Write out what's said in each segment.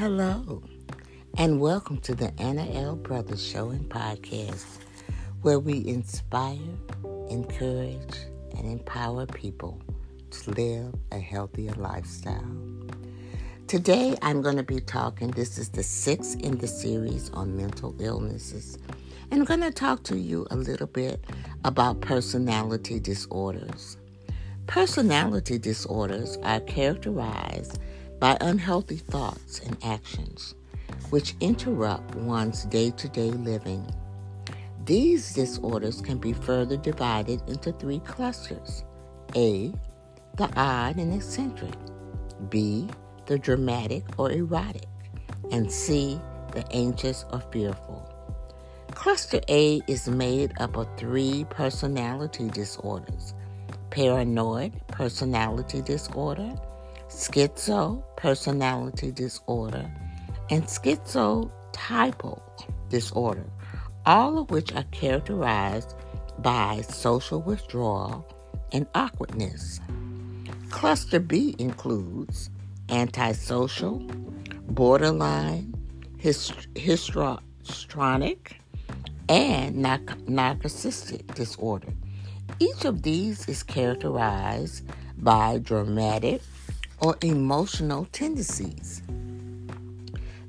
Hello, and welcome to the Anna L. Brothers Show and Podcast, where we inspire, encourage, and empower people to live a healthier lifestyle. Today, I'm going to be talking, this is the sixth in the series on mental illnesses, and I'm going to talk to you a little bit about personality disorders. Personality disorders are characterized by unhealthy thoughts and actions, which interrupt one's day to day living. These disorders can be further divided into three clusters A, the odd and eccentric, B, the dramatic or erratic, and C, the anxious or fearful. Cluster A is made up of three personality disorders paranoid personality disorder, schizo personality disorder, and schizotypal disorder, all of which are characterized by social withdrawal and awkwardness. Cluster B includes antisocial, borderline, hist- histrionic, and narcissistic disorder. Each of these is characterized by dramatic or emotional tendencies.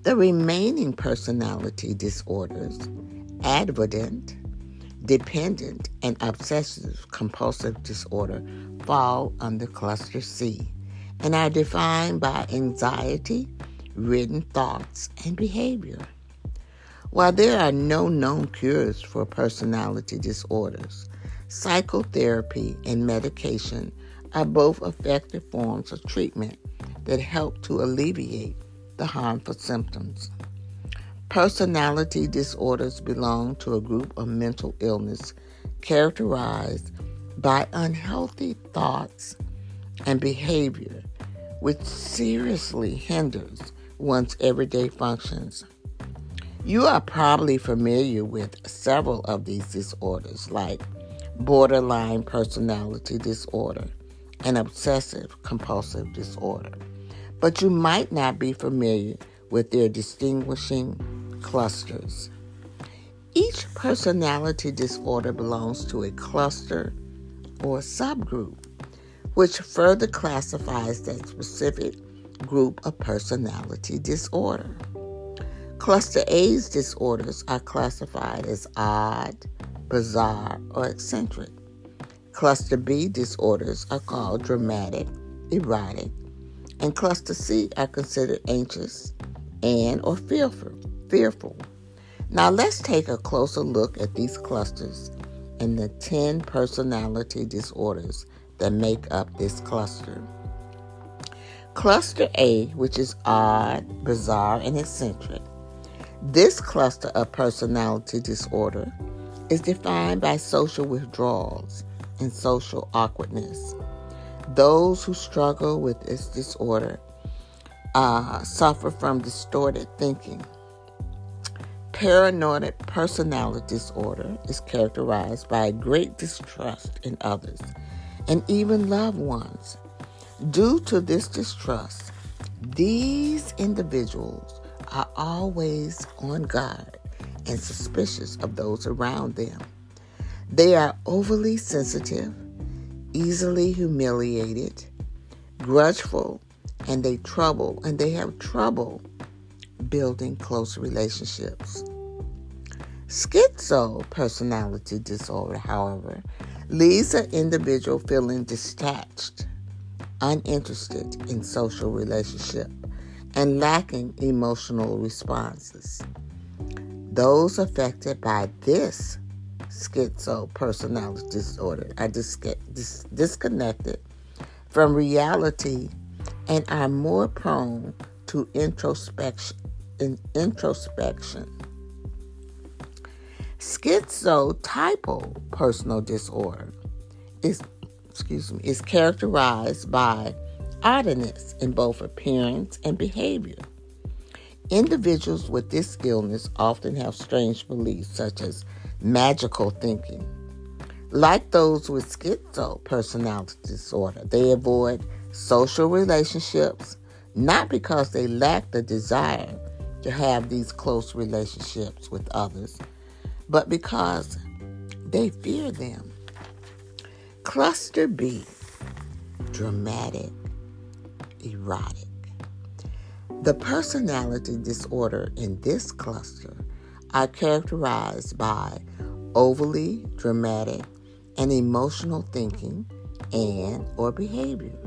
The remaining personality disorders, avoidant, dependent, and obsessive compulsive disorder, fall under cluster C and are defined by anxiety, ridden thoughts, and behavior. While there are no known cures for personality disorders, psychotherapy and medication are both effective forms of treatment that help to alleviate the harmful symptoms. Personality disorders belong to a group of mental illness characterized by unhealthy thoughts and behavior, which seriously hinders one's everyday functions. You are probably familiar with several of these disorders, like borderline personality disorder, and obsessive compulsive disorder, but you might not be familiar with their distinguishing clusters. Each personality disorder belongs to a cluster or subgroup, which further classifies that specific group of personality disorder. Cluster A's disorders are classified as odd, bizarre, or eccentric. Cluster B disorders are called dramatic, erratic, and cluster C are considered anxious and or fearful. Fearful. Now let's take a closer look at these clusters and the 10 personality disorders that make up this cluster. Cluster A, which is odd, bizarre, and eccentric. This cluster of personality disorder is defined by social withdrawals and social awkwardness. Those who struggle with this disorder uh, suffer from distorted thinking. Paranoid personality disorder is characterized by a great distrust in others and even loved ones. Due to this distrust, these individuals are always on guard and suspicious of those around them. They are overly sensitive, easily humiliated, grudgeful, and they trouble and they have trouble building close relationships. Schizo personality disorder, however, leaves an individual feeling detached, uninterested in social relationship, and lacking emotional responses. Those affected by this schizo personality disorder are dis- dis- disconnected from reality and are more prone to introspection. In introspection. Schizotypal personal disorder is, excuse me, is characterized by oddness in both appearance and behavior. Individuals with this illness often have strange beliefs such as magical thinking. Like those with schizo personality disorder, they avoid social relationships, not because they lack the desire to have these close relationships with others, but because they fear them. Cluster B dramatic, erratic. The personality disorder in this cluster are characterized by overly dramatic and emotional thinking and or behavior.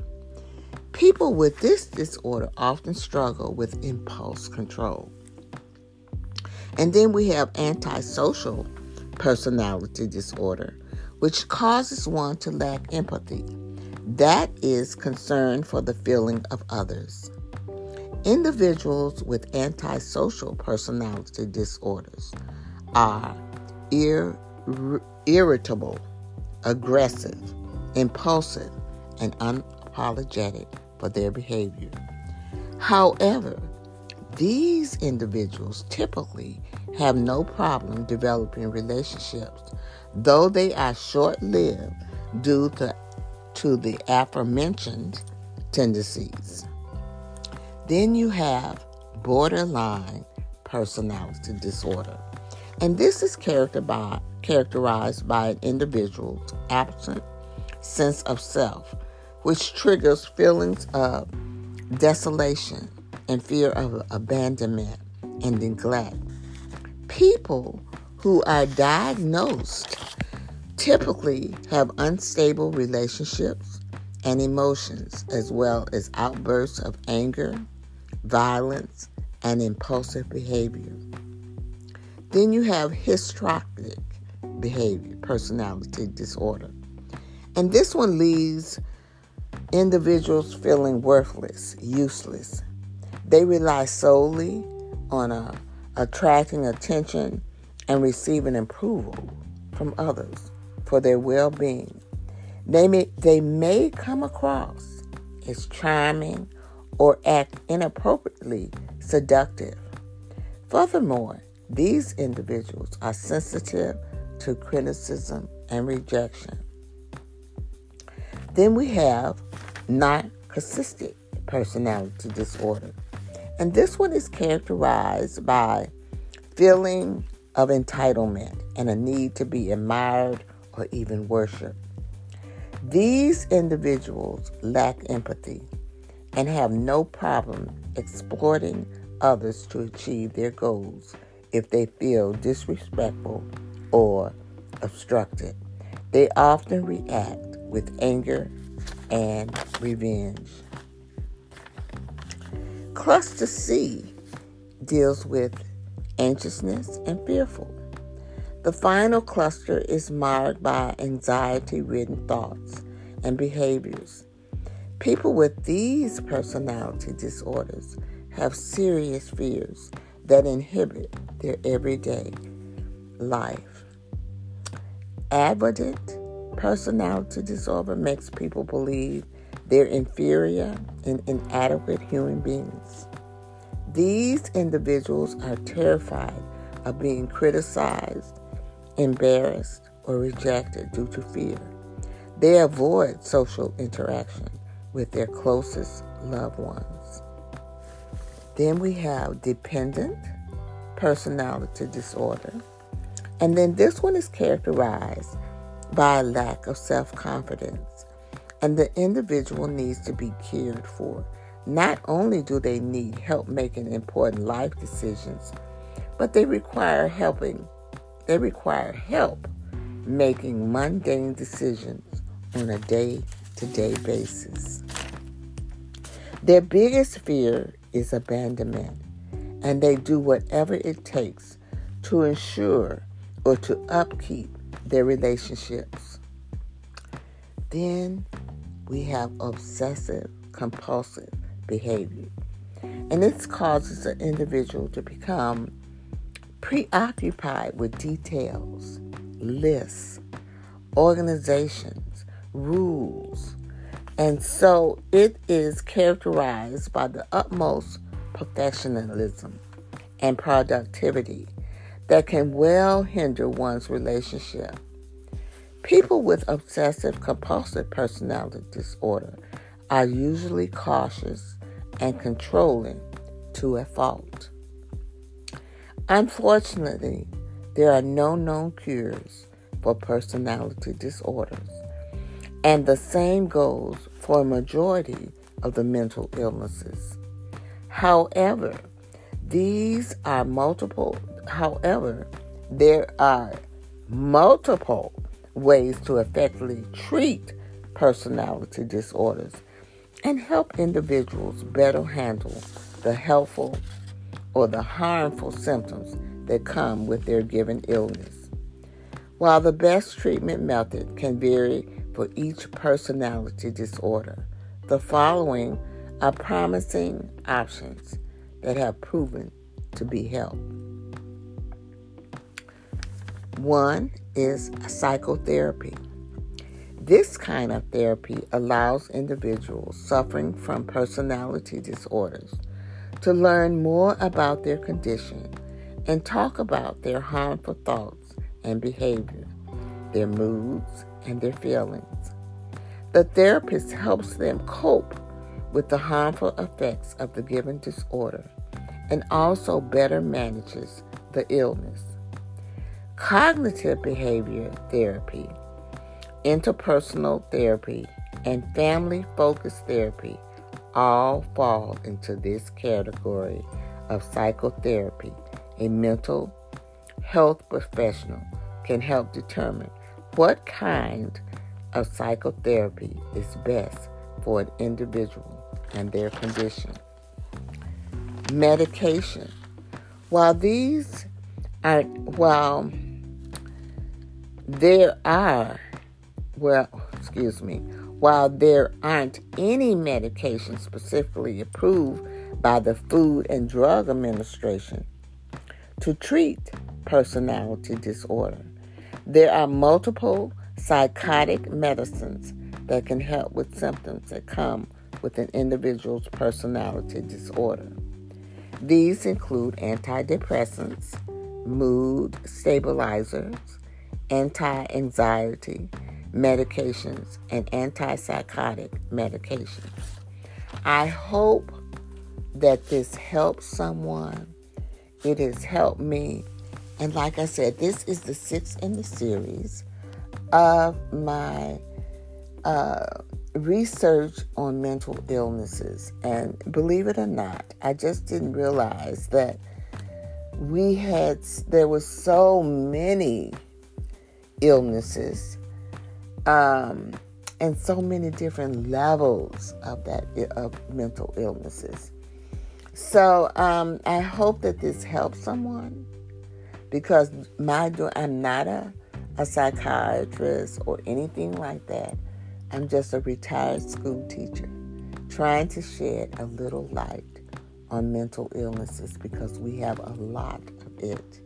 People with this disorder often struggle with impulse control. And then we have antisocial personality disorder, which causes one to lack empathy. That is concern for the feeling of others. Individuals with antisocial personality disorders are ir- irritable, aggressive, impulsive, and unapologetic for their behavior. However, these individuals typically have no problem developing relationships, though they are short lived due to, to the aforementioned tendencies. Then you have borderline personality disorder. And this is by, characterized by an individual's absent sense of self which triggers feelings of desolation and fear of abandonment and neglect. People who are diagnosed typically have unstable relationships and emotions, as well as outbursts of anger, violence, and impulsive behavior. Then you have histrionic behavior, personality disorder. And this one leaves individuals feeling worthless, useless. They rely solely on uh, attracting attention and receiving approval from others for their well being. They may, they may come across as charming or act inappropriately seductive. Furthermore, these individuals are sensitive to criticism and rejection. Then we have narcissistic personality disorder. And this one is characterized by feeling of entitlement and a need to be admired or even worshiped. These individuals lack empathy and have no problem exploiting others to achieve their goals if they feel disrespectful or obstructed. They often react with anger and revenge. Cluster C deals with anxiousness and fearful. The final cluster is marked by anxiety ridden thoughts and behaviors. People with these personality disorders have serious fears that inhibit their everyday life. Avoidant personality disorder makes people believe they're inferior and inadequate human beings. These individuals are terrified of being criticized, embarrassed, or rejected due to fear. They avoid social interaction with their closest loved ones. Then we have dependent personality disorder. And then this one is characterized by a lack of self confidence, and the individual needs to be cared for. Not only do they need help making important life decisions, but they require helping. They require help making mundane decisions on a day-to-day basis. Their biggest fear is abandonment, and they do whatever it takes to ensure or to upkeep their relationships. Then we have obsessive compulsive behavior. And this causes an individual to become preoccupied with details, lists, organizations, rules. And so it is characterized by the utmost professionalism and productivity that can well hinder one's relationship. People with obsessive compulsive personality disorder are usually cautious and controlling to a fault. Unfortunately, there are no known cures for personality disorders, and the same goes for a majority of the mental illnesses. However, these are multiple, however, there are multiple ways to effectively treat personality disorders and help individuals better handle the helpful or the harmful symptoms that come with their given illness. While the best treatment method can vary for each personality disorder, the following are promising options that have proven to be help. One is psychotherapy. This kind of therapy allows individuals suffering from personality disorders to learn more about their condition and talk about their harmful thoughts and behavior, their moods, and their feelings. The therapist helps them cope with the harmful effects of the given disorder and also better manages the illness. Cognitive behavior therapy interpersonal therapy, and family focused therapy all fall into this category of psychotherapy. A mental health professional can help determine what kind of psychotherapy is best for an individual and their condition. Medication. While these are, while there are well, excuse me, while there aren't any medications specifically approved by the Food and Drug Administration to treat personality disorder, there are multiple psychotic mm-hmm. medicines that can help with symptoms that come with an individual's personality disorder. These include antidepressants, mood stabilizers, anti anxiety, medications and antipsychotic medications. I hope that this helps someone. It has helped me. And like I said, this is the sixth in the series of my uh, research on mental illnesses. And believe it or not, I just didn't realize that we had, there were so many illnesses um, and so many different levels of that of mental illnesses. So um, I hope that this helps someone because my I'm not a, a psychiatrist or anything like that. I'm just a retired school teacher trying to shed a little light on mental illnesses because we have a lot of it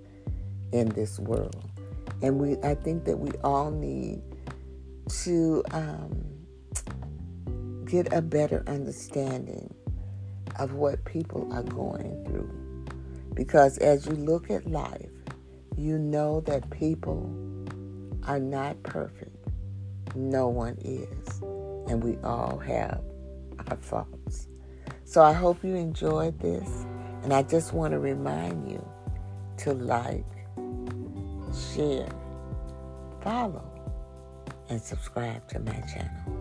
in this world. And we I think that we all need to um, get a better understanding of what people are going through. Because as you look at life, you know that people are not perfect. No one is. And we all have our faults. So I hope you enjoyed this. And I just want to remind you to like, share, follow and subscribe to my channel.